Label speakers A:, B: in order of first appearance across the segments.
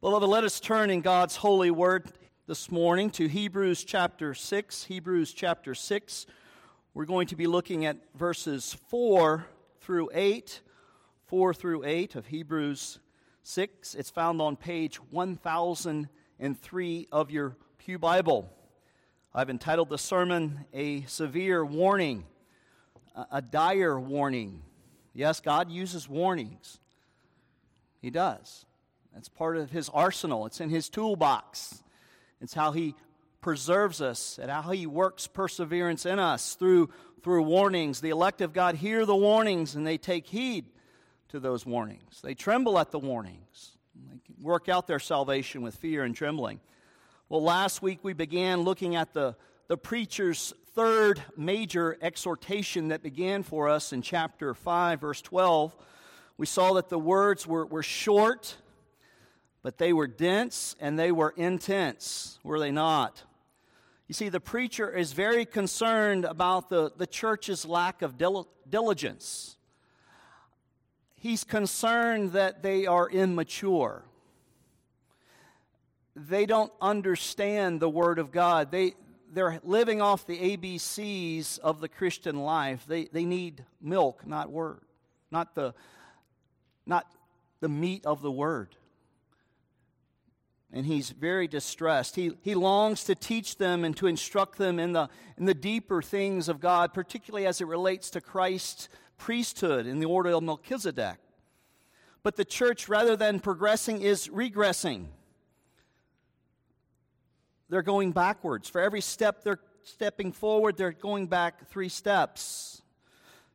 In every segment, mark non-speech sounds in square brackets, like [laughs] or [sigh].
A: Beloved, let us turn in God's holy word this morning to Hebrews chapter 6. Hebrews chapter 6. We're going to be looking at verses 4 through 8. 4 through 8 of Hebrews 6. It's found on page 1003 of your Pew Bible. I've entitled the sermon A Severe Warning, a dire warning. Yes, God uses warnings. He does. That's part of his arsenal, it's in his toolbox. It's how he preserves us and how he works perseverance in us through, through warnings. The elect of God hear the warnings and they take heed to those warnings. They tremble at the warnings. They work out their salvation with fear and trembling. Well, last week we began looking at the, the preacher's third major exhortation that began for us in chapter 5, verse 12. We saw that the words were, were short but they were dense and they were intense, were they not? You see, the preacher is very concerned about the, the church's lack of dil- diligence. He's concerned that they are immature. They don't understand the Word of God. They, they're living off the ABCs of the Christian life. They, they need milk, not word, not the, not the meat of the Word and he's very distressed. He, he longs to teach them and to instruct them in the, in the deeper things of God, particularly as it relates to Christ's priesthood in the order of Melchizedek. But the church, rather than progressing, is regressing. They're going backwards. For every step they're stepping forward, they're going back three steps.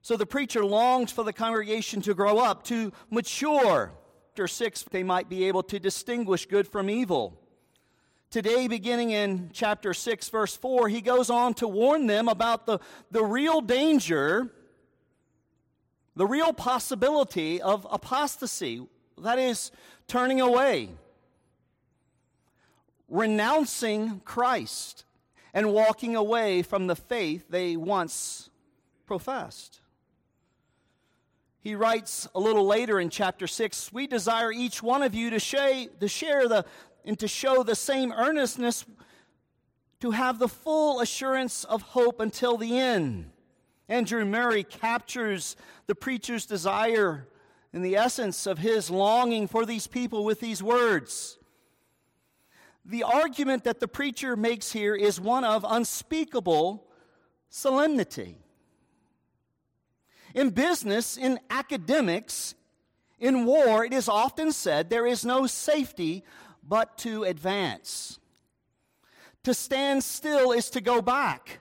A: So the preacher longs for the congregation to grow up, to mature chapter 6, they might be able to distinguish good from evil. Today, beginning in chapter 6, verse 4, he goes on to warn them about the, the real danger, the real possibility of apostasy. That is, turning away, renouncing Christ, and walking away from the faith they once professed. He writes a little later in chapter 6 We desire each one of you to, to share the, and to show the same earnestness to have the full assurance of hope until the end. Andrew Murray captures the preacher's desire and the essence of his longing for these people with these words. The argument that the preacher makes here is one of unspeakable solemnity. In business, in academics, in war, it is often said there is no safety but to advance. To stand still is to go back.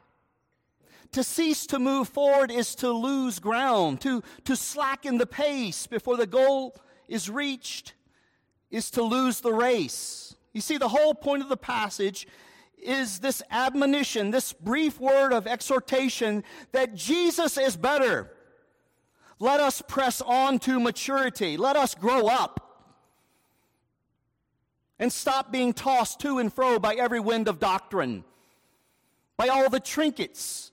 A: To cease to move forward is to lose ground. To, to slacken the pace before the goal is reached is to lose the race. You see, the whole point of the passage is this admonition, this brief word of exhortation that Jesus is better. Let us press on to maturity. Let us grow up and stop being tossed to and fro by every wind of doctrine, by all the trinkets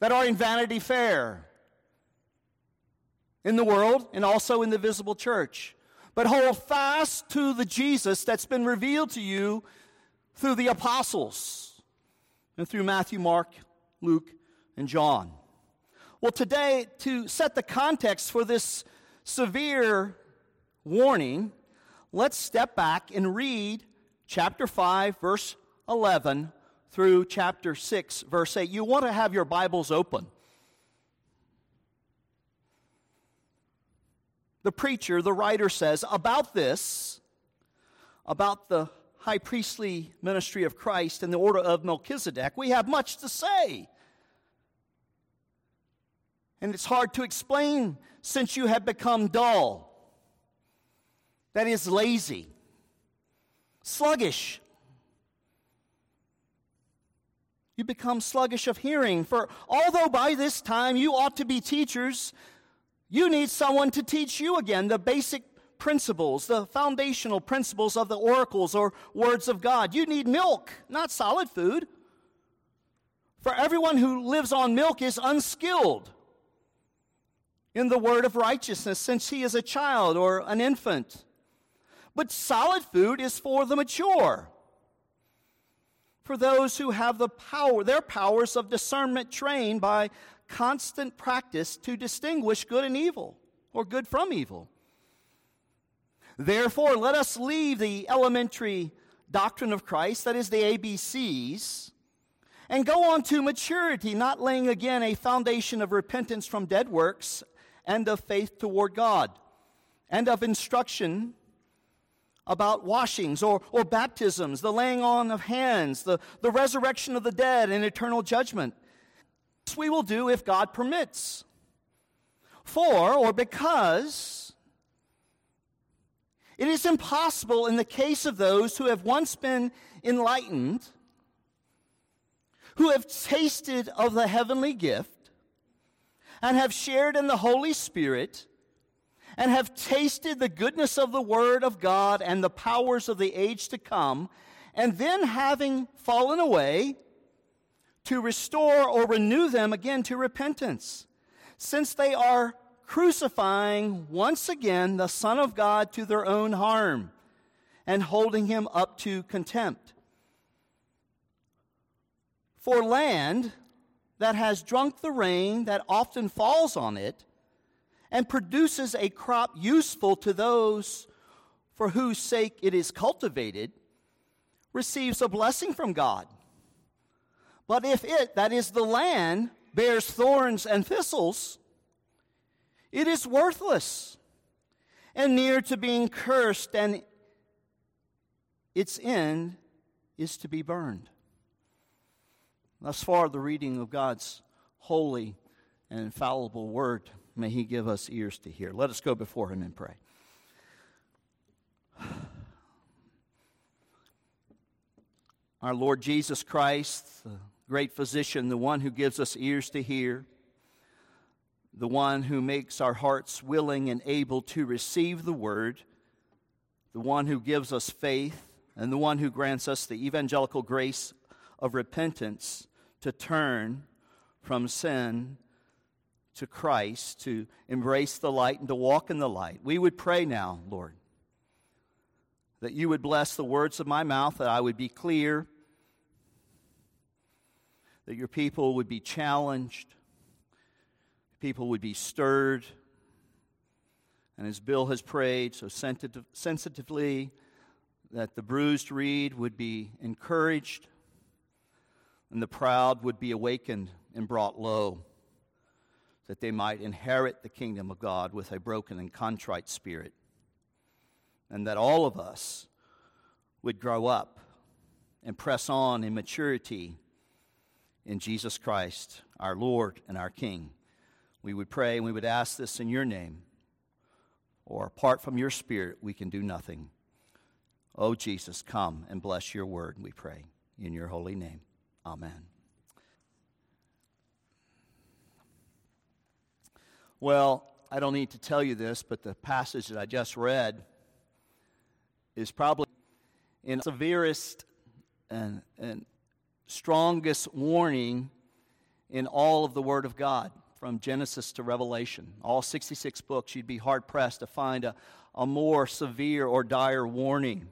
A: that are in Vanity Fair in the world and also in the visible church. But hold fast to the Jesus that's been revealed to you through the apostles and through Matthew, Mark, Luke, and John. Well, today, to set the context for this severe warning, let's step back and read chapter 5, verse 11 through chapter 6, verse 8. You want to have your Bibles open. The preacher, the writer says, about this, about the high priestly ministry of Christ and the order of Melchizedek, we have much to say. And it's hard to explain since you have become dull. That is lazy, sluggish. You become sluggish of hearing. For although by this time you ought to be teachers, you need someone to teach you again the basic principles, the foundational principles of the oracles or words of God. You need milk, not solid food. For everyone who lives on milk is unskilled in the word of righteousness since he is a child or an infant. But solid food is for the mature, for those who have the power, their powers of discernment trained by constant practice to distinguish good and evil, or good from evil. Therefore, let us leave the elementary doctrine of Christ, that is the ABCs, and go on to maturity, not laying again a foundation of repentance from dead works and of faith toward God, and of instruction about washings or, or baptisms, the laying on of hands, the, the resurrection of the dead, and eternal judgment. This we will do if God permits. For, or because, it is impossible in the case of those who have once been enlightened, who have tasted of the heavenly gift, and have shared in the Holy Spirit, and have tasted the goodness of the Word of God and the powers of the age to come, and then having fallen away, to restore or renew them again to repentance, since they are crucifying once again the Son of God to their own harm and holding him up to contempt. For land that has drunk the rain that often falls on it and produces a crop useful to those for whose sake it is cultivated receives a blessing from God. But if it, that is the land, bears thorns and thistles, it is worthless and near to being cursed, and its end is to be burned. Thus far, the reading of God's holy and infallible word. May He give us ears to hear. Let us go before Him and pray. Our Lord Jesus Christ, the great physician, the one who gives us ears to hear, the one who makes our hearts willing and able to receive the word, the one who gives us faith, and the one who grants us the evangelical grace of repentance to turn from sin to Christ, to embrace the light and to walk in the light. We would pray now, Lord, that you would bless the words of my mouth, that I would be clear, that your people would be challenged, people would be stirred. And as Bill has prayed so sensitive, sensitively, that the bruised reed would be encouraged and the proud would be awakened and brought low, that they might inherit the kingdom of God with a broken and contrite spirit, and that all of us would grow up and press on in maturity in Jesus Christ, our Lord and our King. We would pray and we would ask this in your name, or apart from your spirit, we can do nothing. Oh, Jesus, come and bless your word, we pray, in your holy name. Amen. Well, I don't need to tell you this, but the passage that I just read is probably in severest and, and strongest warning in all of the Word of God, from Genesis to Revelation. All 66 books, you'd be hard pressed to find a, a more severe or dire warning.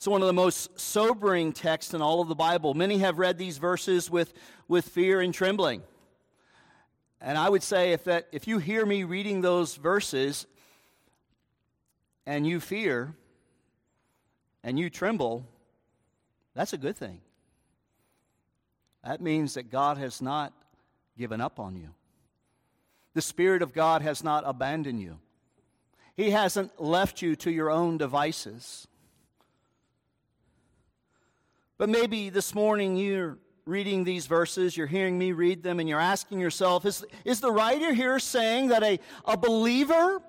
A: It's one of the most sobering texts in all of the Bible. Many have read these verses with, with fear and trembling. And I would say if, that, if you hear me reading those verses and you fear and you tremble, that's a good thing. That means that God has not given up on you. The Spirit of God has not abandoned you. He hasn't left you to your own devices. But maybe this morning you're reading these verses, you're hearing me read them, and you're asking yourself is, is the writer here saying that a, a believer,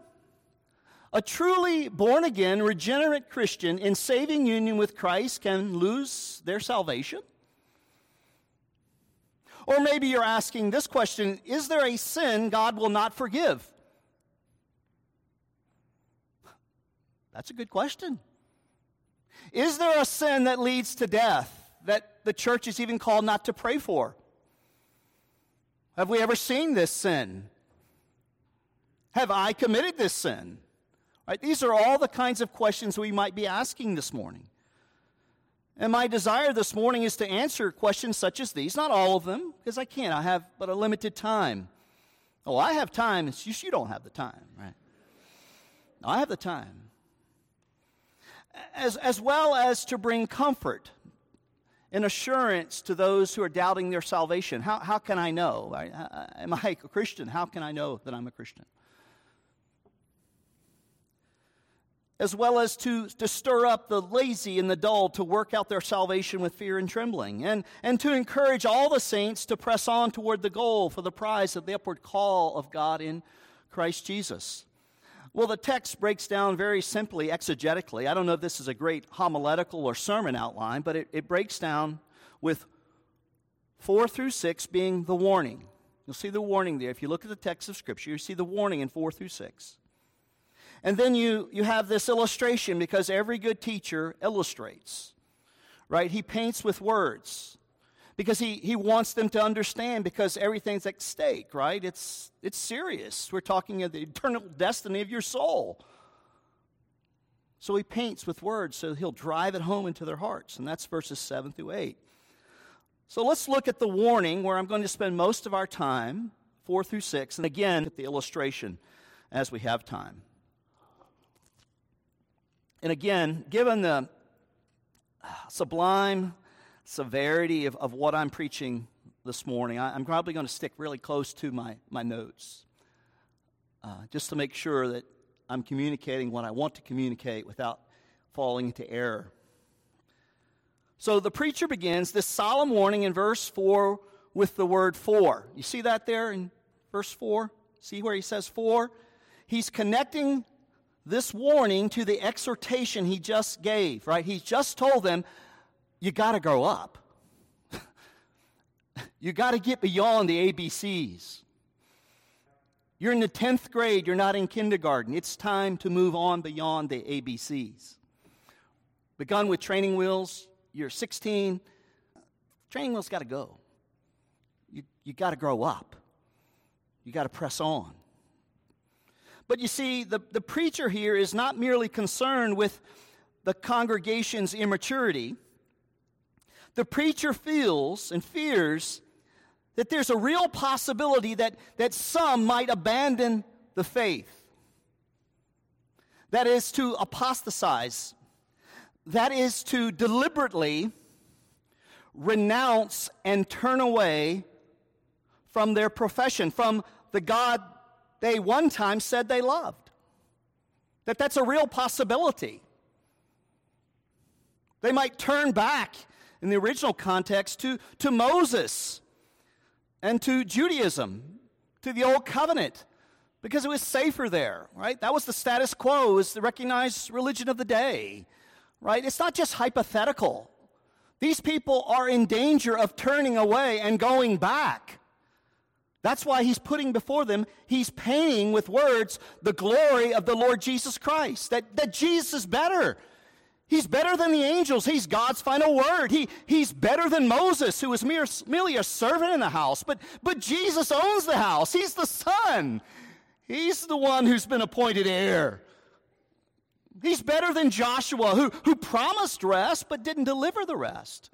A: a truly born again, regenerate Christian in saving union with Christ can lose their salvation? Or maybe you're asking this question Is there a sin God will not forgive? That's a good question. Is there a sin that leads to death that the church is even called not to pray for? Have we ever seen this sin? Have I committed this sin? Right? These are all the kinds of questions we might be asking this morning. And my desire this morning is to answer questions such as these. Not all of them, because I can't. I have but a limited time. Oh, I have time. It's just you don't have the time, right? I have the time. As, as well as to bring comfort and assurance to those who are doubting their salvation. How, how can I know? Am I a Christian? How can I know that I'm a Christian? As well as to, to stir up the lazy and the dull to work out their salvation with fear and trembling, and, and to encourage all the saints to press on toward the goal for the prize of the upward call of God in Christ Jesus. Well, the text breaks down very simply exegetically. I don't know if this is a great homiletical or sermon outline, but it, it breaks down with 4 through 6 being the warning. You'll see the warning there. If you look at the text of Scripture, you see the warning in 4 through 6. And then you, you have this illustration because every good teacher illustrates, right? He paints with words because he, he wants them to understand because everything's at stake, right? It's, it's serious. We're talking of the eternal destiny of your soul. So he paints with words so he'll drive it home into their hearts. And that's verses 7 through 8. So let's look at the warning where I'm going to spend most of our time, 4 through 6, and again at the illustration as we have time. And again, given the sublime severity of, of what I'm preaching this morning, I, am probably going to stick really close to my, my notes uh, just to make sure that I'm communicating what I want to communicate without falling into error. So the preacher begins this solemn warning in verse 4 with the word for. You see that there in verse 4? See where he says for? He's connecting this warning to the exhortation he just gave, right? He's just told them, you got to grow up. [laughs] you got to get beyond the ABCs. You're in the 10th grade, you're not in kindergarten. It's time to move on beyond the ABCs. Begun with training wheels, you're 16. Training wheels got to go. You, you got to grow up. You got to press on. But you see, the, the preacher here is not merely concerned with the congregation's immaturity the preacher feels and fears that there's a real possibility that, that some might abandon the faith. That is to apostatize. That is to deliberately renounce and turn away from their profession, from the God they one time said they loved. That that's a real possibility. They might turn back in the original context to, to Moses and to Judaism, to the Old Covenant, because it was safer there, right? That was the status quo, was the recognized religion of the day, right? It's not just hypothetical. These people are in danger of turning away and going back. That's why he's putting before them, he's painting with words the glory of the Lord Jesus Christ, that, that Jesus is better. He's better than the angels. He's God's final word. He, he's better than Moses, who was mere, merely a servant in the house. But, but Jesus owns the house. He's the son. He's the one who's been appointed heir. He's better than Joshua, who, who promised rest but didn't deliver the rest.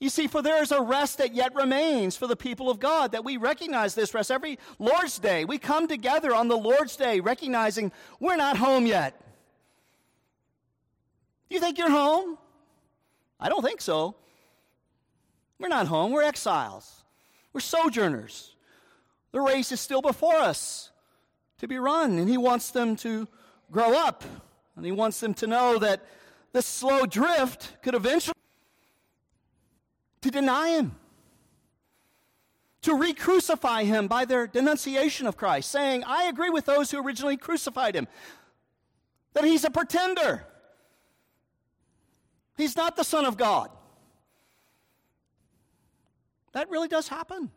A: You see, for there is a rest that yet remains for the people of God, that we recognize this rest every Lord's Day. We come together on the Lord's Day recognizing we're not home yet. Do you think you're home? I don't think so. We're not home, we're exiles, we're sojourners. The race is still before us to be run, and He wants them to grow up, and He wants them to know that this slow drift could eventually to deny Him. To re crucify him by their denunciation of Christ, saying, I agree with those who originally crucified him, that he's a pretender, He's not the Son of God. That really does happen.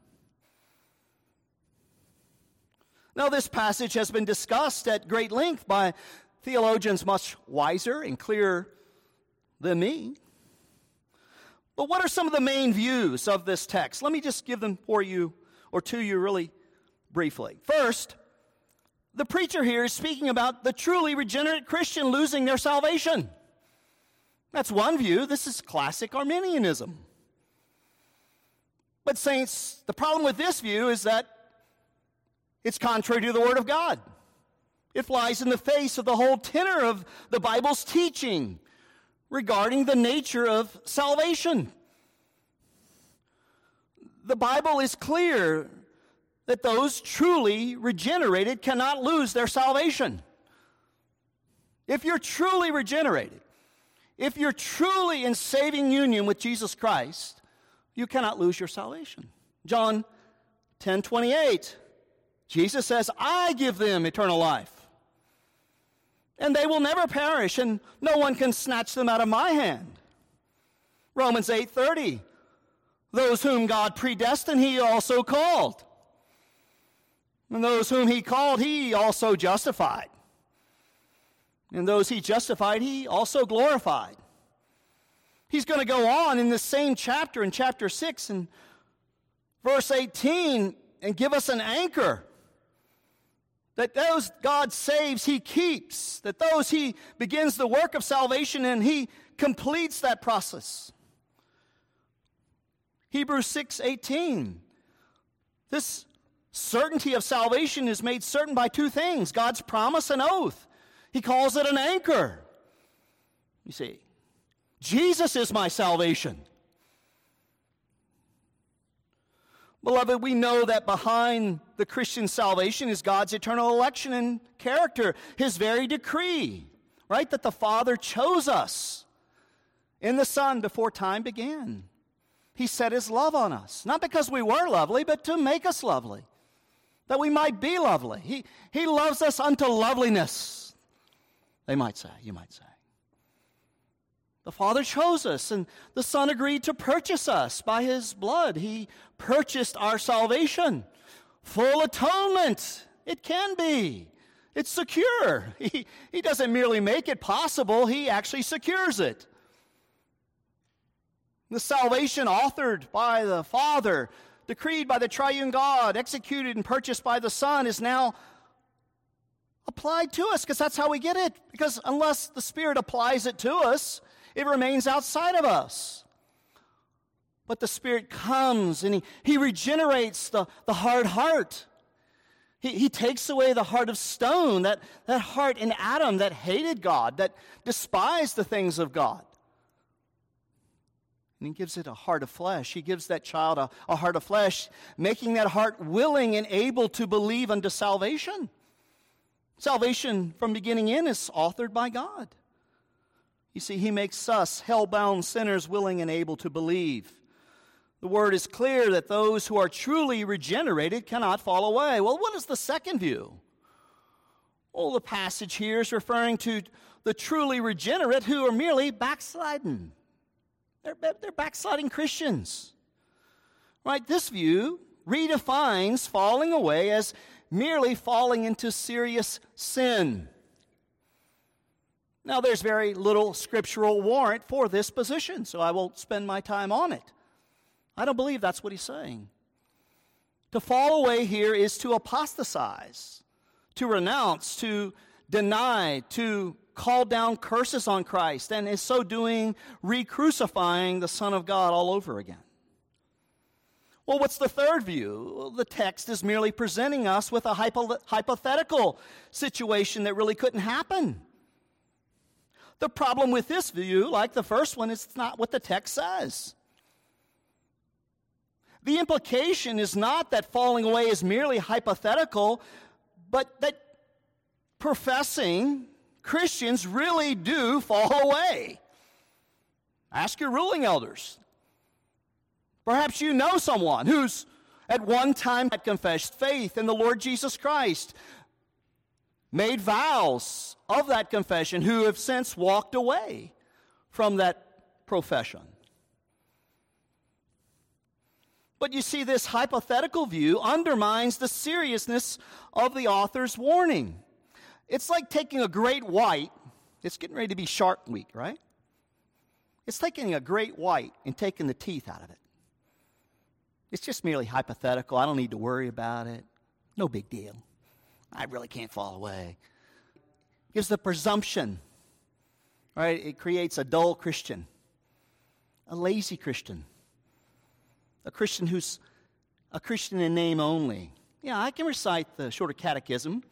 A: Now, this passage has been discussed at great length by theologians much wiser and clearer than me. But what are some of the main views of this text? Let me just give them for you or to you really briefly. First, the preacher here is speaking about the truly regenerate Christian losing their salvation. That's one view. This is classic Arminianism. But, saints, the problem with this view is that it's contrary to the Word of God. It flies in the face of the whole tenor of the Bible's teaching regarding the nature of salvation. The Bible is clear that those truly regenerated cannot lose their salvation. If you're truly regenerated, if you're truly in saving union with Jesus Christ, you cannot lose your salvation. John 10 28, Jesus says, I give them eternal life. And they will never perish, and no one can snatch them out of my hand. Romans 8 30, those whom God predestined, he also called. And those whom he called, he also justified. And those he justified, he also glorified. He's going to go on in the same chapter, in chapter 6, and verse 18, and give us an anchor that those God saves, He keeps, that those He begins the work of salvation and He completes that process. Hebrews 6 18. This certainty of salvation is made certain by two things God's promise and oath. He calls it an anchor. You see, Jesus is my salvation. Beloved, we know that behind the Christian salvation is God's eternal election and character, His very decree, right? That the Father chose us in the Son before time began. He set His love on us, not because we were lovely, but to make us lovely, that we might be lovely. He, he loves us unto loveliness, they might say, you might say. The Father chose us, and the Son agreed to purchase us by His blood. He purchased our salvation. Full atonement. It can be. It's secure. [laughs] He, he doesn't merely make it possible, He actually secures it. The salvation authored by the Father, decreed by the triune God, executed and purchased by the Son is now applied to us because that's how we get it. Because unless the Spirit applies it to us, it remains outside of us. But the Spirit comes and He, he regenerates the, the hard heart. He, he takes away the heart of stone, that, that heart in Adam that hated God, that despised the things of God. And he gives it a heart of flesh. He gives that child a, a heart of flesh, making that heart willing and able to believe unto salvation. Salvation from beginning in is authored by God. You see, he makes us hell-bound sinners willing and able to believe. The word is clear that those who are truly regenerated cannot fall away. Well, what is the second view? Well, the passage here is referring to the truly regenerate who are merely backsliding. They're, they're backsliding Christians. Right? This view redefines falling away as merely falling into serious sin. Now, there's very little scriptural warrant for this position, so I won't spend my time on it. I don't believe that's what he's saying. To fall away here is to apostatize, to renounce, to deny, to call down curses on Christ, and in so doing, re crucifying the Son of God all over again. Well, what's the third view? The text is merely presenting us with a hypo- hypothetical situation that really couldn't happen. The problem with this view, like the first one, is it's not what the text says. The implication is not that falling away is merely hypothetical, but that professing Christians really do fall away. Ask your ruling elders. Perhaps you know someone who's at one time had confessed faith in the Lord Jesus Christ, made vows of that confession who have since walked away from that profession. But you see, this hypothetical view undermines the seriousness of the author's warning. It's like taking a great white, it's getting ready to be Shark Week, right? It's taking a great white and taking the teeth out of it. It's just merely hypothetical. I don't need to worry about it. No big deal. I really can't fall away. Gives the presumption, right? It creates a dull Christian, a lazy Christian, a Christian who's a Christian in name only. Yeah, I can recite the shorter catechism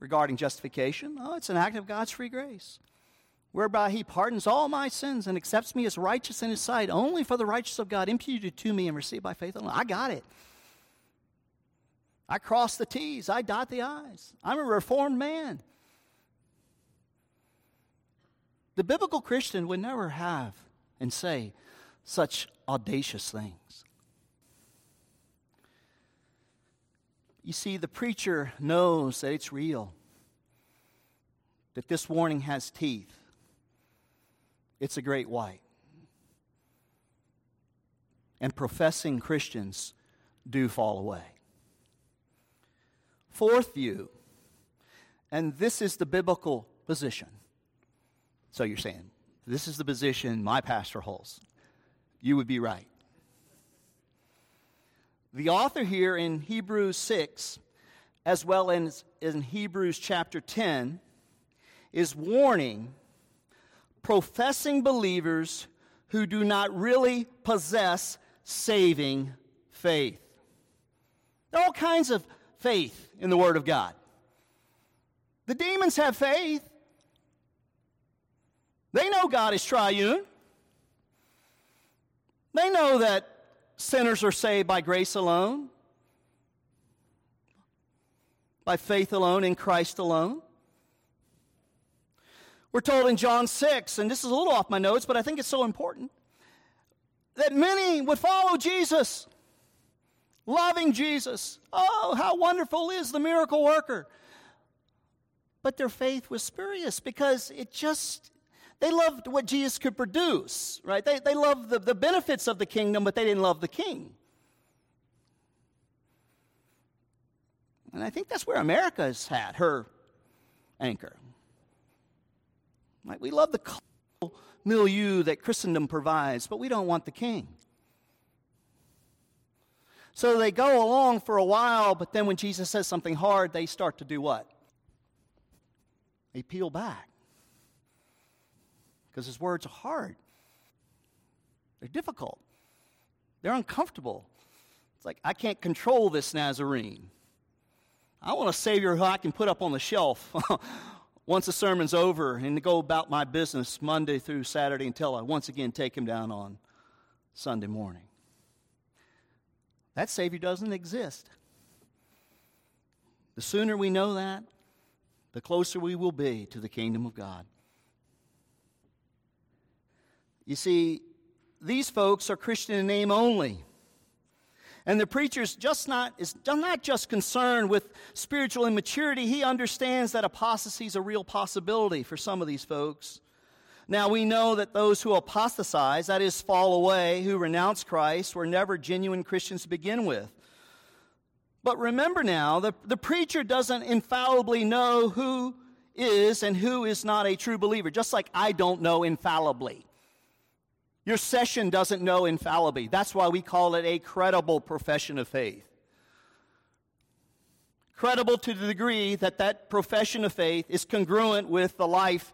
A: regarding justification. Oh, it's an act of God's free grace, whereby He pardons all my sins and accepts me as righteous in His sight, only for the righteousness of God imputed to me and received by faith alone. I got it. I cross the T's, I dot the I's. I'm a reformed man. The biblical Christian would never have and say such audacious things. You see, the preacher knows that it's real, that this warning has teeth. It's a great white. And professing Christians do fall away. Fourth view, and this is the biblical position. So you're saying, this is the position my pastor holds. You would be right. The author here in Hebrews 6, as well as in Hebrews chapter 10, is warning professing believers who do not really possess saving faith. There are all kinds of faith in the Word of God. The demons have faith. They know God is triune. They know that sinners are saved by grace alone, by faith alone, in Christ alone. We're told in John 6, and this is a little off my notes, but I think it's so important, that many would follow Jesus, loving Jesus. Oh, how wonderful is the miracle worker! But their faith was spurious because it just they loved what Jesus could produce, right? They, they loved the, the benefits of the kingdom, but they didn't love the king. And I think that's where America's had her anchor. Like we love the milieu that Christendom provides, but we don't want the king. So they go along for a while, but then when Jesus says something hard, they start to do what? They peel back because his words are hard. They're difficult. They're uncomfortable. It's like, I can't control this Nazarene. I want a Savior who I can put up on the shelf [laughs] once the sermon's over and to go about my business Monday through Saturday until I once again take him down on Sunday morning. That Savior doesn't exist. The sooner we know that, the closer we will be to the kingdom of God. You see, these folks are Christian in name only. And the preacher's just not, is not just concerned with spiritual immaturity, he understands that apostasy is a real possibility for some of these folks. Now, we know that those who apostatize, that is, fall away, who renounce Christ, were never genuine Christians to begin with. But remember now, the, the preacher doesn't infallibly know who is and who is not a true believer, just like I don't know infallibly. Your session doesn't know infallibly. That's why we call it a credible profession of faith. Credible to the degree that that profession of faith is congruent with the life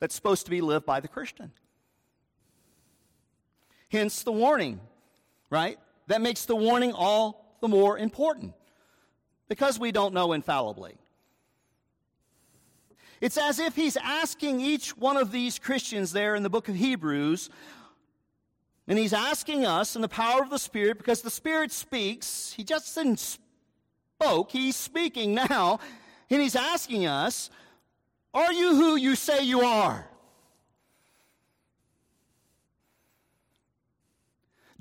A: that's supposed to be lived by the Christian. Hence the warning, right? That makes the warning all the more important because we don't know infallibly. It's as if he's asking each one of these Christians there in the book of Hebrews, and he's asking us in the power of the Spirit, because the Spirit speaks. He just didn't spoke, he's speaking now, and he's asking us, Are you who you say you are?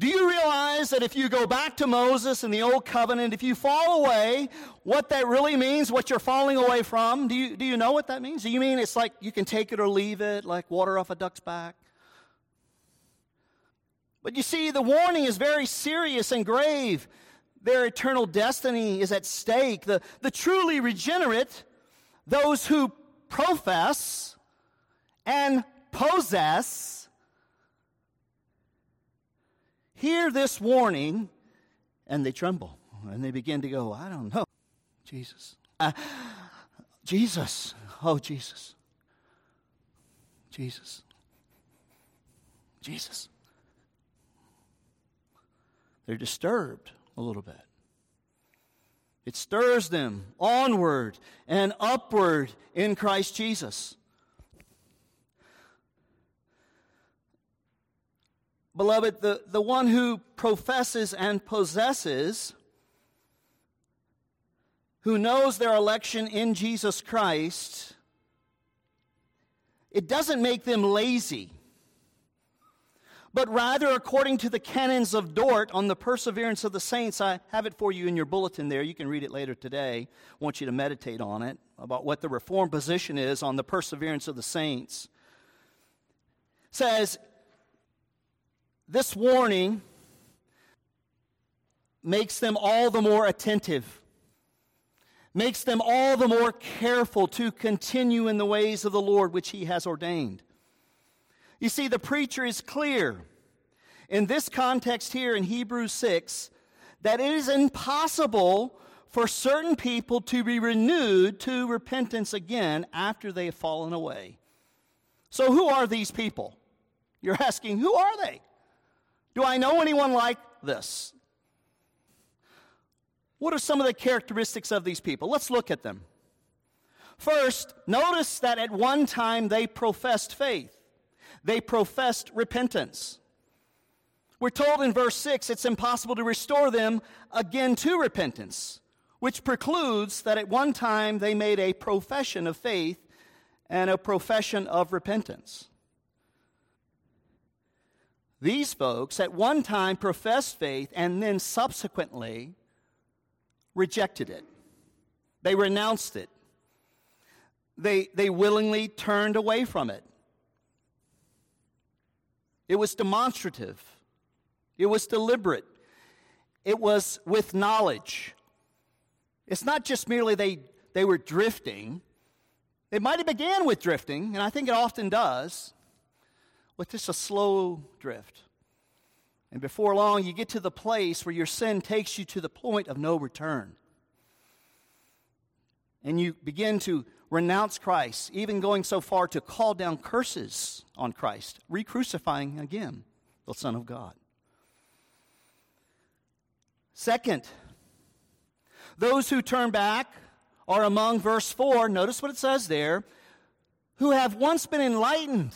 A: Do you realize that if you go back to Moses and the Old Covenant, if you fall away, what that really means, what you're falling away from? Do you, do you know what that means? Do you mean it's like you can take it or leave it, like water off a duck's back? But you see, the warning is very serious and grave. Their eternal destiny is at stake. The, the truly regenerate, those who profess and possess, hear this warning and they tremble. And they begin to go, I don't know. Jesus. Uh, Jesus. Oh, Jesus. Jesus. Jesus. They're disturbed a little bit. It stirs them onward and upward in Christ Jesus. Beloved, the, the one who professes and possesses, who knows their election in Jesus Christ, it doesn't make them lazy but rather according to the canons of Dort on the perseverance of the saints. I have it for you in your bulletin there. You can read it later today. I want you to meditate on it about what the Reformed position is on the perseverance of the saints. Says, this warning makes them all the more attentive, makes them all the more careful to continue in the ways of the Lord which He has ordained. You see, the preacher is clear in this context here in Hebrews 6 that it is impossible for certain people to be renewed to repentance again after they have fallen away. So, who are these people? You're asking, who are they? Do I know anyone like this? What are some of the characteristics of these people? Let's look at them. First, notice that at one time they professed faith. They professed repentance. We're told in verse 6 it's impossible to restore them again to repentance, which precludes that at one time they made a profession of faith and a profession of repentance. These folks at one time professed faith and then subsequently rejected it. They renounced it. They, they willingly turned away from it. It was demonstrative, it was deliberate, it was with knowledge. It's not just merely they, they were drifting. It might have began with drifting, and I think it often does, with just a slow drift. And before long, you get to the place where your sin takes you to the point of no return. And you begin to renounce Christ, even going so far to call down curses on Christ, re crucifying again the Son of God. Second, those who turn back are among verse 4, notice what it says there, who have once been enlightened.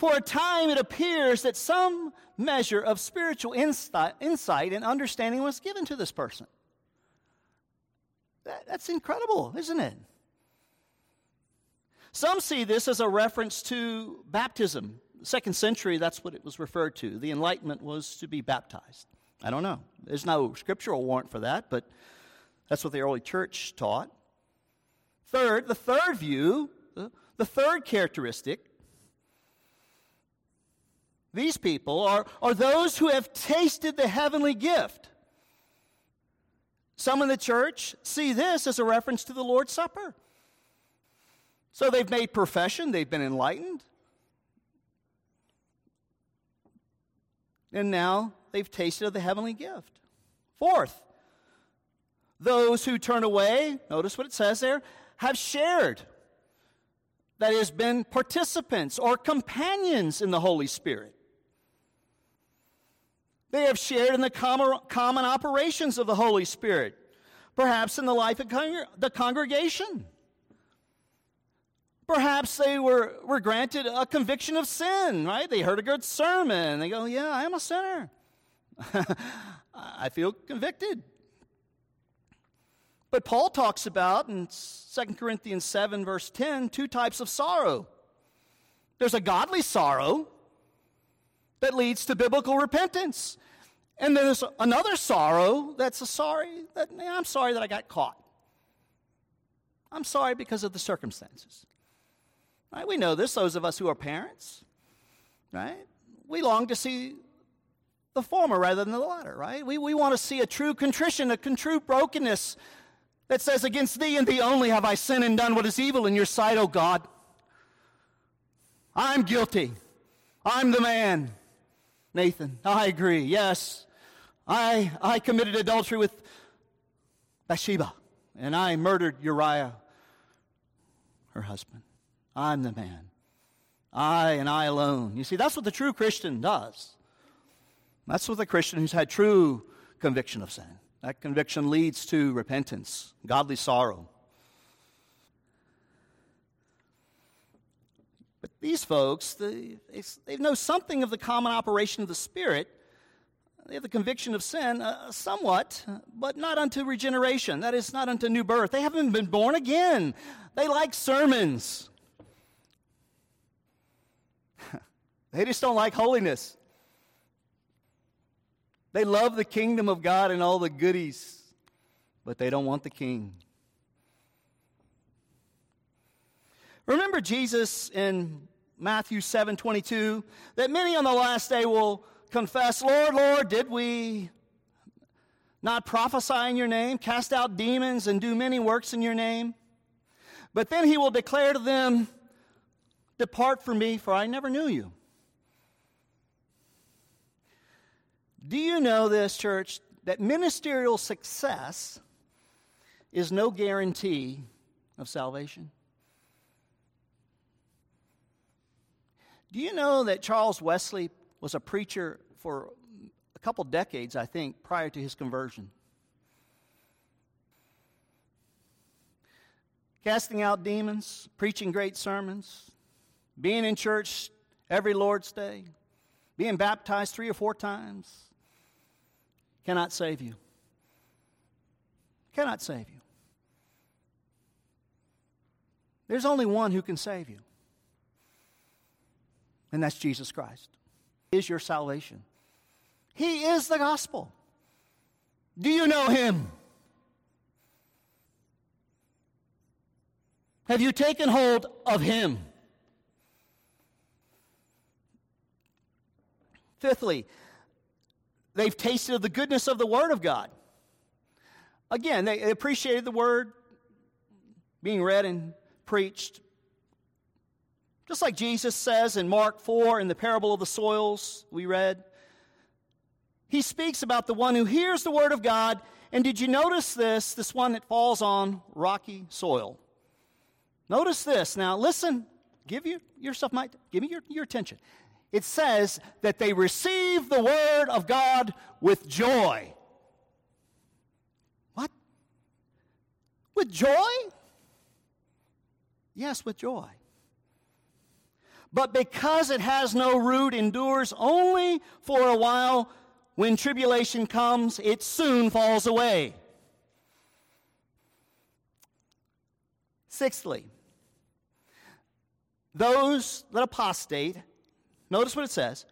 A: For a time, it appears that some measure of spiritual insight, and understanding was given to this person. That, that's incredible, isn't it? Some see this as a reference to baptism. Second century, that's what it was referred to. The Enlightenment was to be baptized. I don't know. There's no scriptural warrant for that, but that's what the early church taught. Third, the third view, the third characteristic, these people are, are those who have tasted the heavenly gift. Some in the church see this as a reference to the Lord's Supper. So they've made profession, they've been enlightened, and now they've tasted of the heavenly gift. Fourth, those who turn away, notice what it says there, have shared. That has been participants or companions in the Holy Spirit. They have shared in the common operations of the Holy Spirit, perhaps in the life of the congregation. Perhaps they were, were granted a conviction of sin, right? They heard a good sermon. They go, Yeah, I am a sinner. [laughs] I feel convicted. But Paul talks about in 2 Corinthians 7, verse 10, two types of sorrow. There's a godly sorrow, that leads to biblical repentance. And there's another sorrow that's a sorry that I'm sorry that I got caught. I'm sorry because of the circumstances. Right? We know this, those of us who are parents, right? We long to see the former rather than the latter, right? We, we want to see a true contrition, a true brokenness that says, Against thee and thee only have I sinned and done what is evil in your sight, O God. I'm guilty. I'm the man. Nathan, I agree. Yes, I, I committed adultery with Bathsheba, and I murdered Uriah, her husband. I'm the man. I and I alone. You see, that's what the true Christian does. That's what the Christian who's had true conviction of sin. That conviction leads to repentance, godly sorrow. These folks, they, they know something of the common operation of the Spirit. They have the conviction of sin uh, somewhat, but not unto regeneration. That is, not unto new birth. They haven't been born again. They like sermons. [laughs] they just don't like holiness. They love the kingdom of God and all the goodies, but they don't want the king. Remember Jesus in Matthew 7 22, that many on the last day will confess, Lord, Lord, did we not prophesy in your name, cast out demons, and do many works in your name? But then he will declare to them, Depart from me, for I never knew you. Do you know this, church, that ministerial success is no guarantee of salvation? Do you know that Charles Wesley was a preacher for a couple decades, I think, prior to his conversion? Casting out demons, preaching great sermons, being in church every Lord's Day, being baptized three or four times cannot save you. Cannot save you. There's only one who can save you and that's Jesus Christ. He is your salvation. He is the gospel. Do you know him? Have you taken hold of him? Fifthly, they've tasted of the goodness of the Word of God. Again, they appreciated the Word being read and preached, just like Jesus says in Mark 4 in the parable of the soils we read, he speaks about the one who hears the word of God. And did you notice this? This one that falls on rocky soil. Notice this. Now, listen, give you, yourself my, give me your, your attention. It says that they receive the word of God with joy. What? With joy? Yes, with joy but because it has no root, endures only for a while. When tribulation comes, it soon falls away. Sixthly, those that apostate, notice what it says,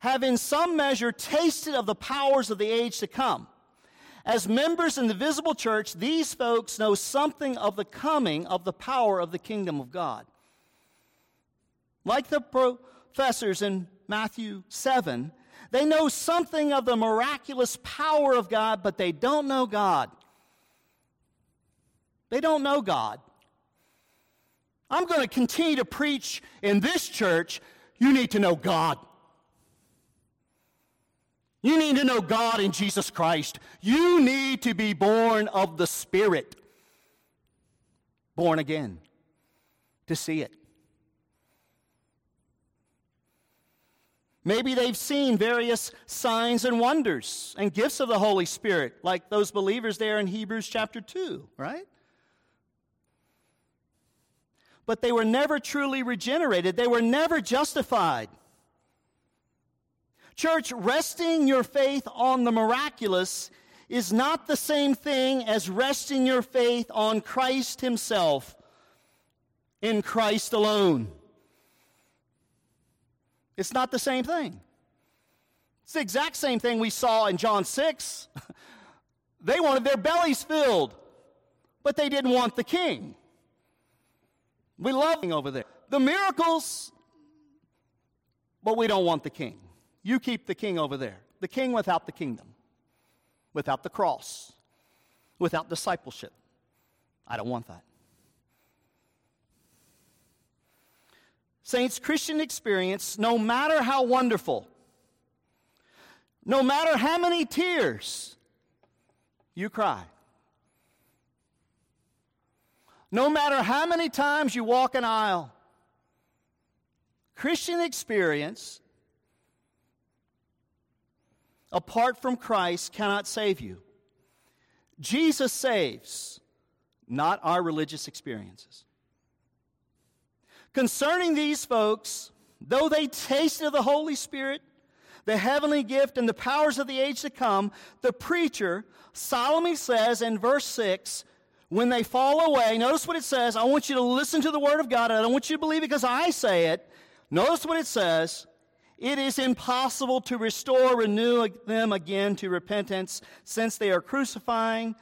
A: have in some measure tasted of the powers of the age to come. As members in the visible church, these folks know something of the coming of the power of the kingdom of God. Like the professors in Matthew 7, they know something of the miraculous power of God, but they don't know God. They don't know God. I'm going to continue to preach in this church. You need to know God. You need to know God in Jesus Christ. You need to be born of the Spirit, born again, to see it. Maybe they've seen various signs and wonders and gifts of the Holy Spirit, like those believers there in Hebrews chapter 2, right? But they were never truly regenerated, they were never justified. Church, resting your faith on the miraculous is not the same thing as resting your faith on Christ Himself, in Christ alone. It's not the same thing. It's the exact same thing we saw in John 6. [laughs] they wanted their bellies filled, but they didn't want the king. We love him over there. The miracles, but we don't want the king. You keep the king over there. The king without the kingdom, without the cross, without discipleship. I don't want that. Saints, Christian experience, no matter how wonderful, no matter how many tears you cry, no matter how many times you walk an aisle, Christian experience apart from Christ cannot save you. Jesus saves, not our religious experiences. Concerning these folks, though they tasted of the Holy Spirit, the heavenly gift, and the powers of the age to come, the preacher solemnly says in verse 6 when they fall away, notice what it says. I want you to listen to the word of God, I don't want you to believe it because I say it. Notice what it says. It is impossible to restore, renew them again to repentance, since they are crucifying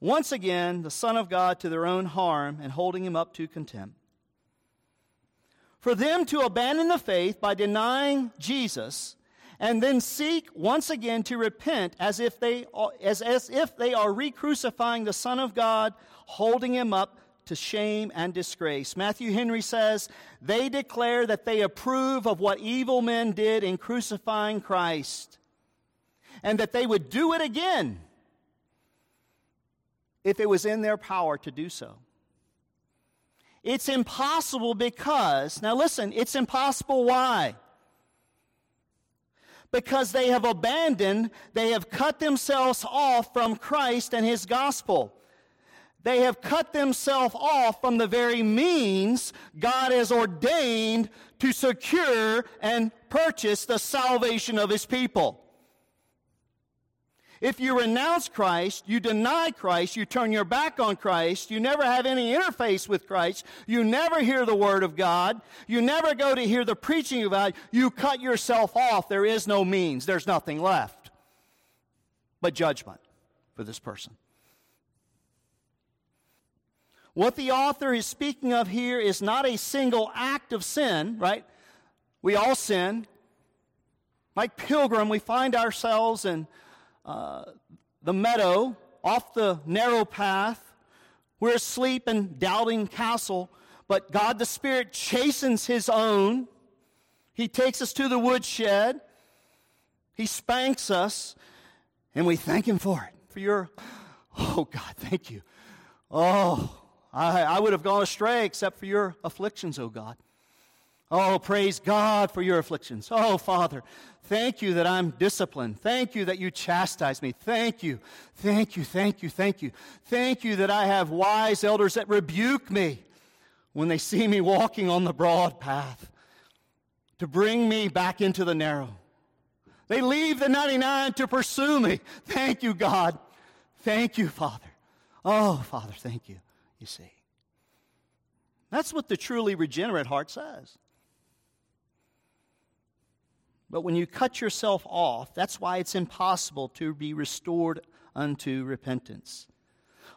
A: once again the Son of God to their own harm and holding him up to contempt. For them to abandon the faith by denying Jesus and then seek once again to repent as if they, as, as if they are re crucifying the Son of God, holding him up to shame and disgrace. Matthew Henry says, They declare that they approve of what evil men did in crucifying Christ, and that they would do it again if it was in their power to do so. It's impossible because, now listen, it's impossible why? Because they have abandoned, they have cut themselves off from Christ and His gospel. They have cut themselves off from the very means God has ordained to secure and purchase the salvation of His people. If you renounce Christ, you deny Christ, you turn your back on Christ, you never have any interface with Christ, you never hear the Word of God, you never go to hear the preaching of God, you cut yourself off. There is no means, there's nothing left but judgment for this person. What the author is speaking of here is not a single act of sin, right? We all sin. Like Pilgrim, we find ourselves in the meadow, off the narrow path. We're asleep in Doubting Castle, but God the Spirit chastens His own. He takes us to the woodshed. He spanks us, and we thank Him for it. For your, oh God, thank you. Oh, I, I would have gone astray except for your afflictions, oh God. Oh, praise God for your afflictions. Oh, Father, thank you that I'm disciplined. Thank you that you chastise me. Thank you. Thank you. Thank you. Thank you. Thank you that I have wise elders that rebuke me when they see me walking on the broad path to bring me back into the narrow. They leave the 99 to pursue me. Thank you, God. Thank you, Father. Oh, Father, thank you. You see. That's what the truly regenerate heart says. But when you cut yourself off, that's why it's impossible to be restored unto repentance.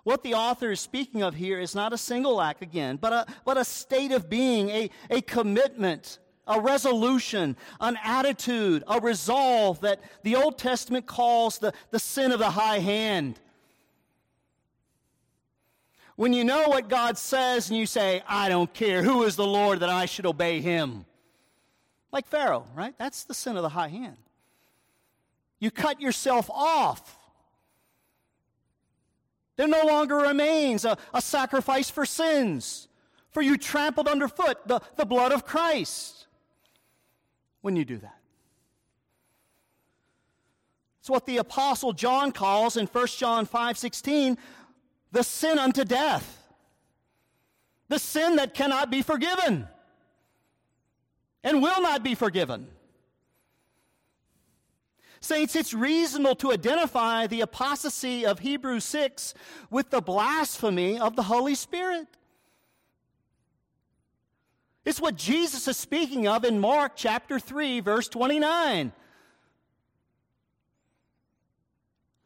A: What the author is speaking of here is not a single act again, but a, but a state of being, a, a commitment, a resolution, an attitude, a resolve that the Old Testament calls the, the sin of the high hand. When you know what God says and you say, I don't care, who is the Lord that I should obey him? Like Pharaoh, right? That's the sin of the high hand. You cut yourself off. There no longer remains a, a sacrifice for sins, for you trampled underfoot the, the blood of Christ when you do that. It's what the apostle John calls in 1 John 5:16 the sin unto death. The sin that cannot be forgiven and will not be forgiven. Saints, it's reasonable to identify the apostasy of Hebrews 6 with the blasphemy of the Holy Spirit. It's what Jesus is speaking of in Mark chapter 3, verse 29.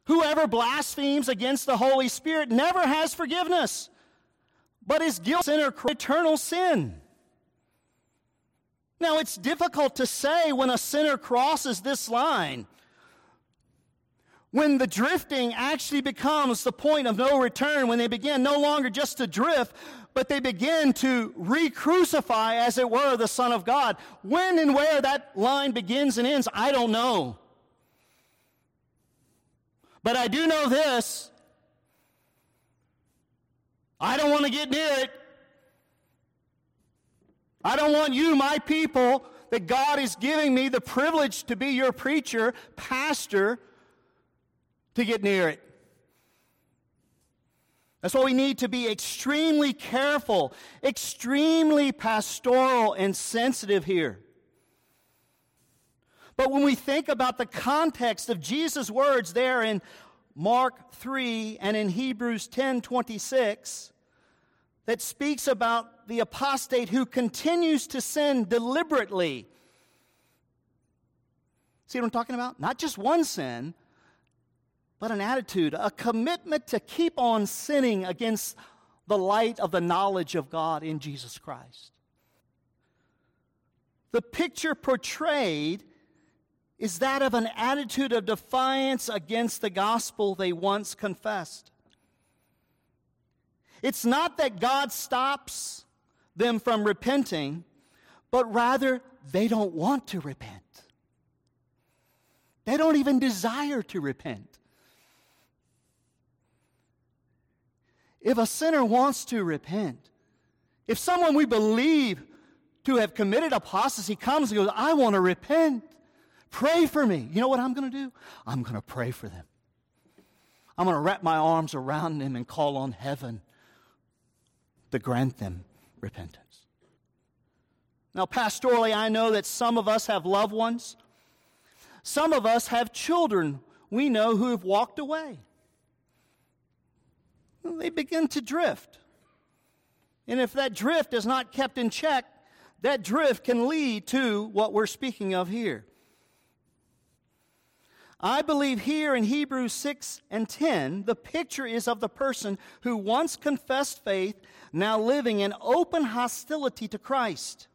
A: Whoever blasphemes against the Holy Spirit never has forgiveness, but is guilty of eternal sin. Now, it's difficult to say when a sinner crosses this line. When the drifting actually becomes the point of no return, when they begin no longer just to drift, but they begin to re crucify, as it were, the Son of God. When and where that line begins and ends, I don't know. But I do know this I don't want to get near it. I don't want you, my people, that God is giving me the privilege to be your preacher, pastor, to get near it. That's why we need to be extremely careful, extremely pastoral and sensitive here. But when we think about the context of Jesus' words there in Mark 3 and in Hebrews 10 26, that speaks about the apostate who continues to sin deliberately. See what I'm talking about? Not just one sin, but an attitude, a commitment to keep on sinning against the light of the knowledge of God in Jesus Christ. The picture portrayed is that of an attitude of defiance against the gospel they once confessed. It's not that God stops them from repenting, but rather they don't want to repent. They don't even desire to repent. If a sinner wants to repent, if someone we believe to have committed apostasy comes and goes, I want to repent, pray for me. You know what I'm going to do? I'm going to pray for them. I'm going to wrap my arms around them and call on heaven to grant them repentance. Now, pastorally, I know that some of us have loved ones. Some of us have children we know who have walked away. They begin to drift. And if that drift is not kept in check, that drift can lead to what we're speaking of here. I believe here in Hebrews 6 and 10, the picture is of the person who once confessed faith, now living in open hostility to Christ.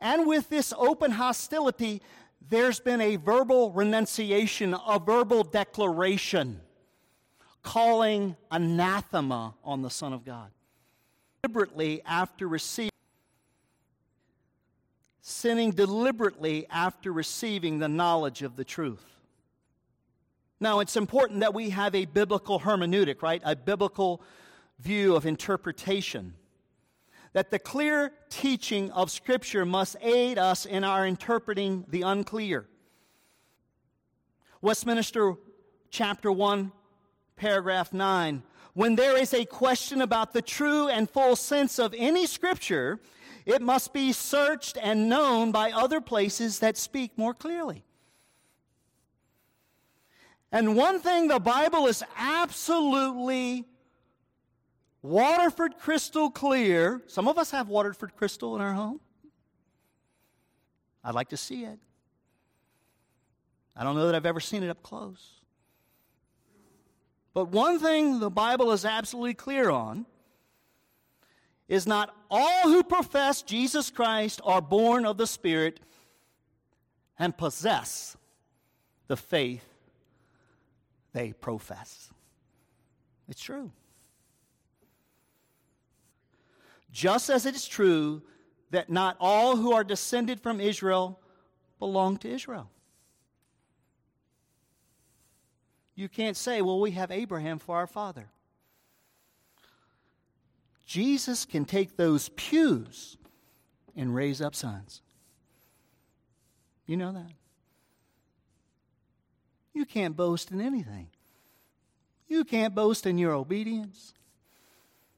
A: And with this open hostility, there's been a verbal renunciation, a verbal declaration, calling anathema on the Son of God. Deliberately after receiving sinning deliberately after receiving the knowledge of the truth. Now, it's important that we have a biblical hermeneutic, right? A biblical view of interpretation. That the clear teaching of Scripture must aid us in our interpreting the unclear. Westminster chapter 1, paragraph 9. When there is a question about the true and full sense of any Scripture, it must be searched and known by other places that speak more clearly. And one thing the Bible is absolutely Waterford crystal clear. Some of us have Waterford crystal in our home. I'd like to see it. I don't know that I've ever seen it up close. But one thing the Bible is absolutely clear on is not all who profess Jesus Christ are born of the Spirit and possess the faith they profess. It's true. Just as it is true that not all who are descended from Israel belong to Israel. You can't say, well, we have Abraham for our father. Jesus can take those pews and raise up sons. You know that? You can't boast in anything. You can't boast in your obedience.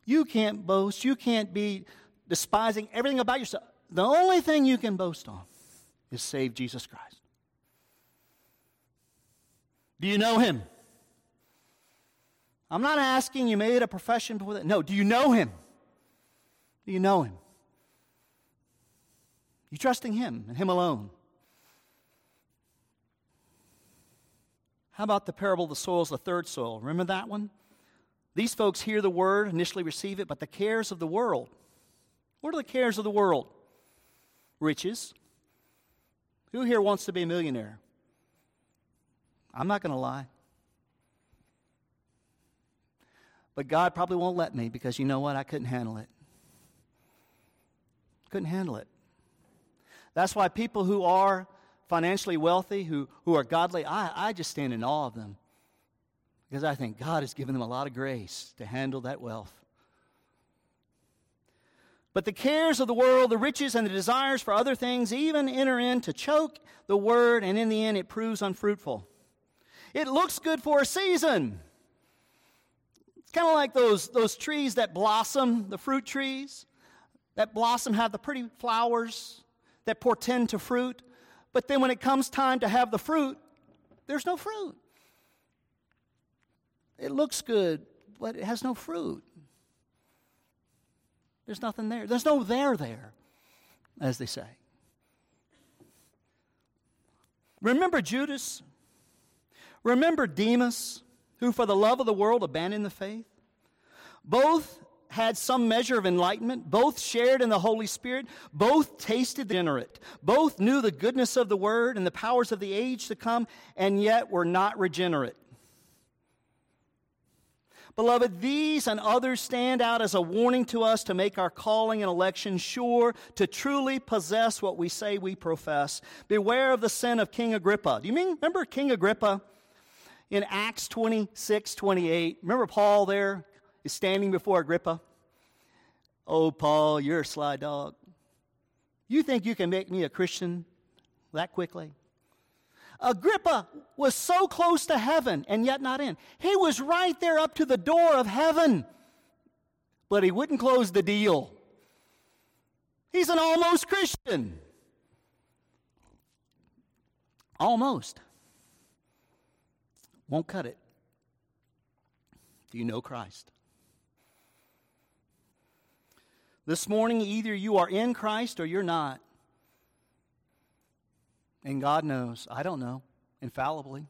A: You can't boast. You can't be despising everything about yourself. The only thing you can boast on is save Jesus Christ. Do you know him? I'm not asking you made a profession before that. No, do you know him? Do you know him? You trusting him and him alone? How about the parable of the soils, the third soil? Remember that one? These folks hear the word, initially receive it, but the cares of the world. What are the cares of the world? Riches. Who here wants to be a millionaire? I'm not going to lie. But God probably won't let me because you know what? I couldn't handle it. Couldn't handle it. That's why people who are financially wealthy, who, who are godly, I, I just stand in awe of them. Because I think God has given them a lot of grace to handle that wealth. But the cares of the world, the riches, and the desires for other things even enter in to choke the word, and in the end, it proves unfruitful. It looks good for a season. It's kind of like those, those trees that blossom, the fruit trees that blossom, have the pretty flowers that portend to fruit. But then when it comes time to have the fruit, there's no fruit. It looks good, but it has no fruit. There's nothing there. There's no there there, as they say. Remember Judas? Remember Demas, who for the love of the world abandoned the faith? Both had some measure of enlightenment. Both shared in the Holy Spirit. Both tasted the generate. Both knew the goodness of the word and the powers of the age to come, and yet were not regenerate. Beloved, these and others stand out as a warning to us to make our calling and election sure, to truly possess what we say we profess. Beware of the sin of King Agrippa. Do you mean, remember King Agrippa in Acts 26 28? Remember Paul there is standing before Agrippa? Oh, Paul, you're a sly dog. You think you can make me a Christian that quickly? Agrippa was so close to heaven and yet not in. He was right there up to the door of heaven, but he wouldn't close the deal. He's an almost Christian. Almost. Won't cut it. Do you know Christ? This morning, either you are in Christ or you're not. And God knows. I don't know, infallibly.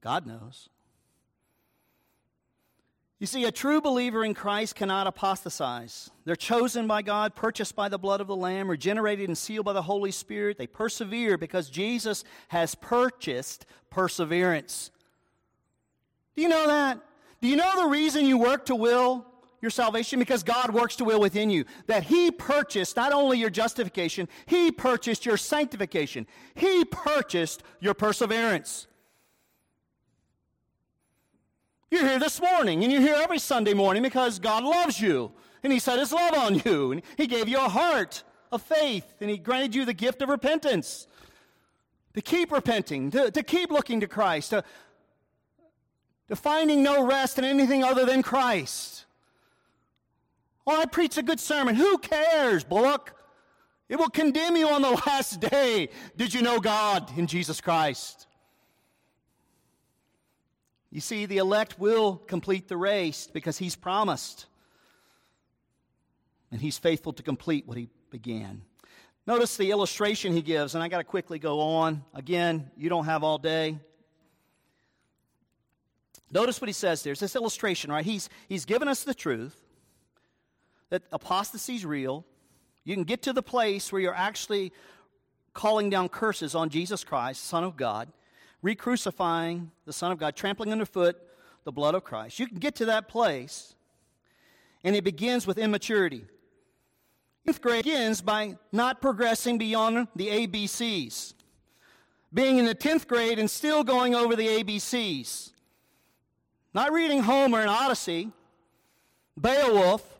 A: God knows. You see, a true believer in Christ cannot apostatize. They're chosen by God, purchased by the blood of the Lamb, regenerated and sealed by the Holy Spirit. They persevere because Jesus has purchased perseverance. Do you know that? Do you know the reason you work to will your salvation? Because God works to will within you. That He purchased not only your justification, He purchased your sanctification, He purchased your perseverance. You're here this morning, and you're here every Sunday morning because God loves you, and He set His love on you, and He gave you a heart of faith, and He granted you the gift of repentance. To keep repenting, to, to keep looking to Christ, to, to finding no rest in anything other than Christ. Oh, I preach a good sermon. Who cares, Bullock? It will condemn you on the [laughs] last day. Did you know God in Jesus Christ? You see, the elect will complete the race because He's promised. And He's faithful to complete what He began. Notice the illustration He gives, and I got to quickly go on. Again, you don't have all day. Notice what He says there. It's this illustration, right? He's, he's given us the truth that apostasy is real. You can get to the place where you're actually calling down curses on Jesus Christ, Son of God, re crucifying the Son of God, trampling underfoot the blood of Christ. You can get to that place, and it begins with immaturity. Fifth grade begins by not progressing beyond the ABCs, being in the 10th grade and still going over the ABCs, not reading Homer and Odyssey, Beowulf,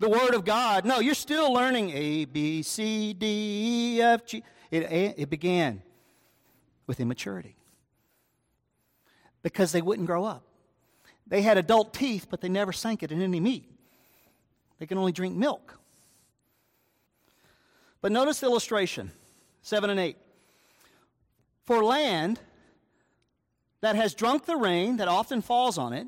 A: the Word of God. No, you're still learning A, B, C, D, E, F, G. It, it began with immaturity because they wouldn't grow up. They had adult teeth, but they never sank it in any meat. They can only drink milk. But notice the illustration 7 and 8. For land that has drunk the rain that often falls on it,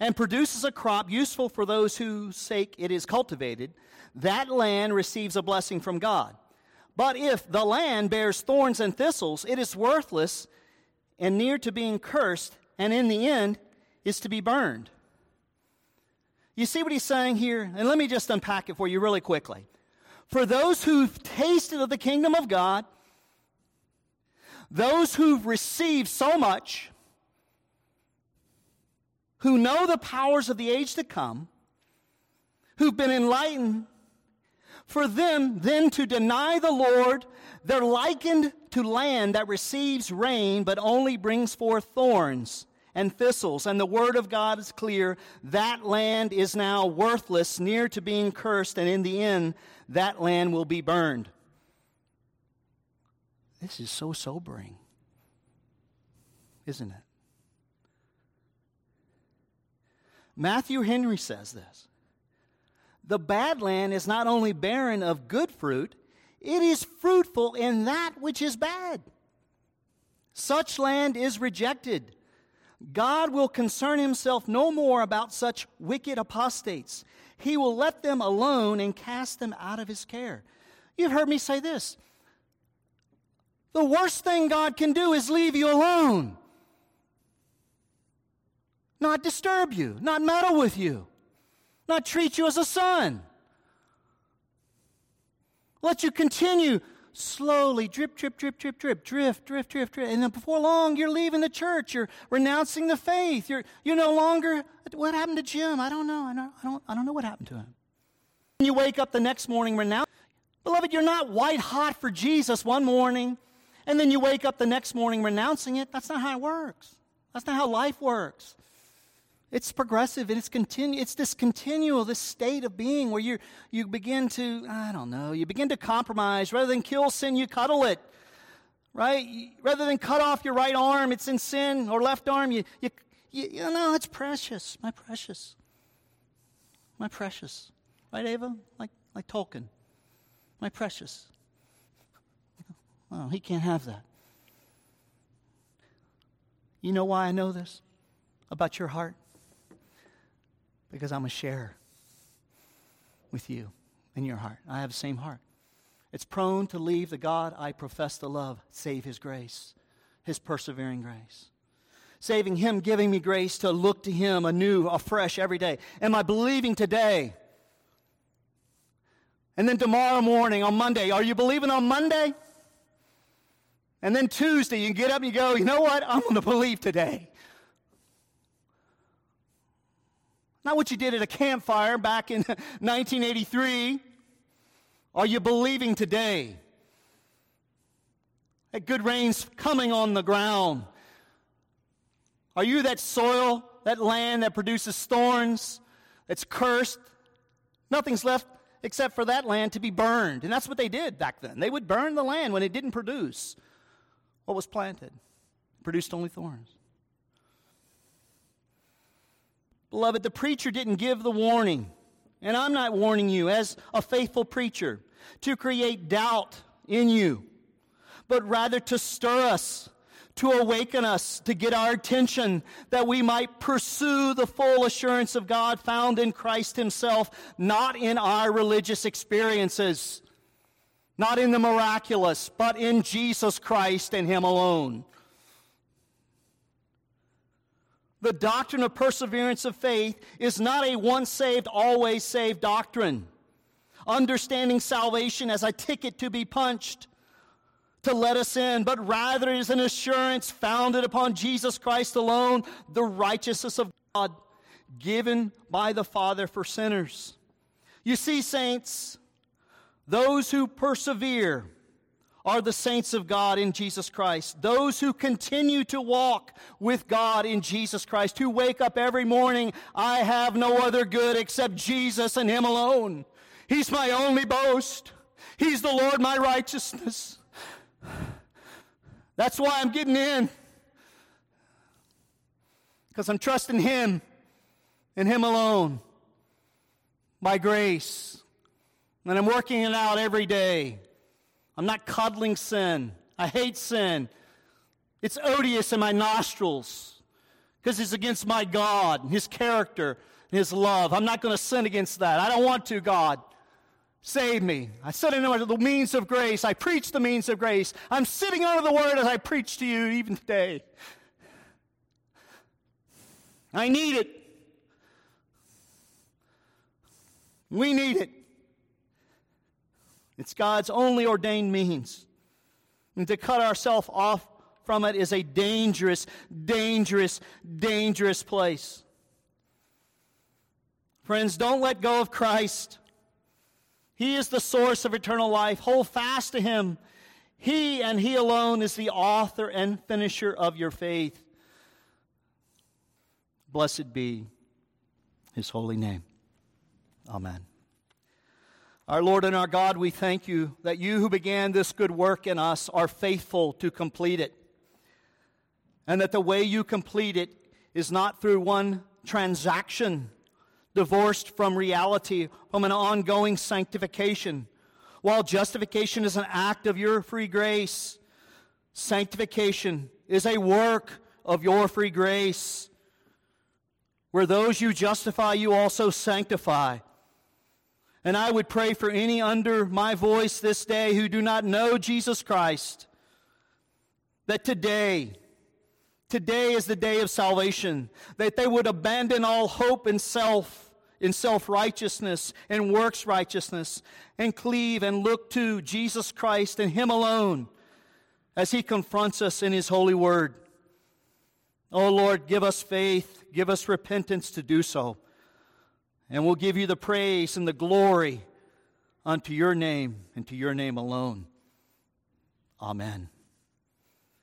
A: and produces a crop useful for those whose sake it is cultivated, that land receives a blessing from God. But if the land bears thorns and thistles, it is worthless and near to being cursed, and in the end is to be burned. You see what he's saying here? And let me just unpack it for you really quickly. For those who've tasted of the kingdom of God, those who've received so much, who know the powers of the age to come, who've been enlightened, for them then to deny the Lord, they're likened to land that receives rain but only brings forth thorns and thistles. And the word of God is clear that land is now worthless, near to being cursed, and in the end, that land will be burned. This is so sobering, isn't it? Matthew Henry says this The bad land is not only barren of good fruit, it is fruitful in that which is bad. Such land is rejected. God will concern himself no more about such wicked apostates. He will let them alone and cast them out of his care. You've heard me say this. The worst thing God can do is leave you alone, not disturb you, not meddle with you, not treat you as a son. Let you continue slowly, drip, drip, drip, drip, drip, drift, drift, drift, drift. And then before long, you're leaving the church. You're renouncing the faith. You're, you're no longer, what happened to Jim? I don't know. I don't, I don't, I don't know what happened to him. And you wake up the next morning renouncing. Beloved, you're not white hot for Jesus one morning, and then you wake up the next morning renouncing it. That's not how it works. That's not how life works. It's progressive and it's continu- it's this continual, this state of being where you you begin to, I don't know, you begin to compromise. Rather than kill sin, you cuddle it. Right? Rather than cut off your right arm, it's in sin, or left arm, you, you, you, you know, it's precious. My precious. My precious. Right, Ava? Like, like Tolkien. My precious. [laughs] Oh, he can't have that. You know why I know this about your heart? Because I'm a share with you in your heart. I have the same heart. It's prone to leave the God I profess to love, save His grace, His persevering grace. Saving Him, giving me grace to look to Him anew, afresh every day. Am I believing today? And then tomorrow morning, on Monday, are you believing on Monday? And then Tuesday, you get up and you go, you know what? I'm going to believe today. Not what you did at a campfire back in [laughs] 1983. Are you believing today? That good rain's coming on the ground. Are you that soil, that land that produces thorns, that's cursed? Nothing's left except for that land to be burned. And that's what they did back then. They would burn the land when it didn't produce what was planted, it produced only thorns. Beloved, the preacher didn't give the warning. And I'm not warning you as a faithful preacher to create doubt in you, but rather to stir us, to awaken us, to get our attention, that we might pursue the full assurance of God found in Christ Himself, not in our religious experiences, not in the miraculous, but in Jesus Christ and Him alone. The doctrine of perseverance of faith is not a once saved, always saved doctrine. Understanding salvation as a ticket to be punched to let us in, but rather is an assurance founded upon Jesus Christ alone, the righteousness of God given by the Father for sinners. You see, saints, those who persevere are the saints of God in Jesus Christ. Those who continue to walk with God in Jesus Christ, who wake up every morning, I have no other good except Jesus and Him alone. He's my only boast. He's the Lord, my righteousness. That's why I'm getting in. Because I'm trusting Him and Him alone. By grace. And I'm working it out every day. I'm not coddling sin. I hate sin. It's odious in my nostrils because it's against my God, and His character, and His love. I'm not going to sin against that. I don't want to, God. Save me. I sit under the means of grace. I preach the means of grace. I'm sitting under the word as I preach to you even today. I need it. We need it. It's God's only ordained means. And to cut ourselves off from it is a dangerous, dangerous, dangerous place. Friends, don't let go of Christ. He is the source of eternal life. Hold fast to Him. He and He alone is the author and finisher of your faith. Blessed be his holy name. Amen. Our Lord and our God, we thank you that you who began this good work in us are faithful to complete it. And that the way you complete it is not through one transaction divorced from reality, from an ongoing sanctification. While justification is an act of your free grace, sanctification is a work of your free grace. Where those you justify, you also sanctify. And I would pray for any under my voice this day who do not know Jesus Christ, that today, today is the day of salvation, that they would abandon all hope in self, in self righteousness and works righteousness, and cleave and look to Jesus Christ and Him alone as He confronts us in His holy word. Oh Lord, give us faith, give us repentance to do so. And we'll give you the praise and the glory unto your name and to your name alone. Amen.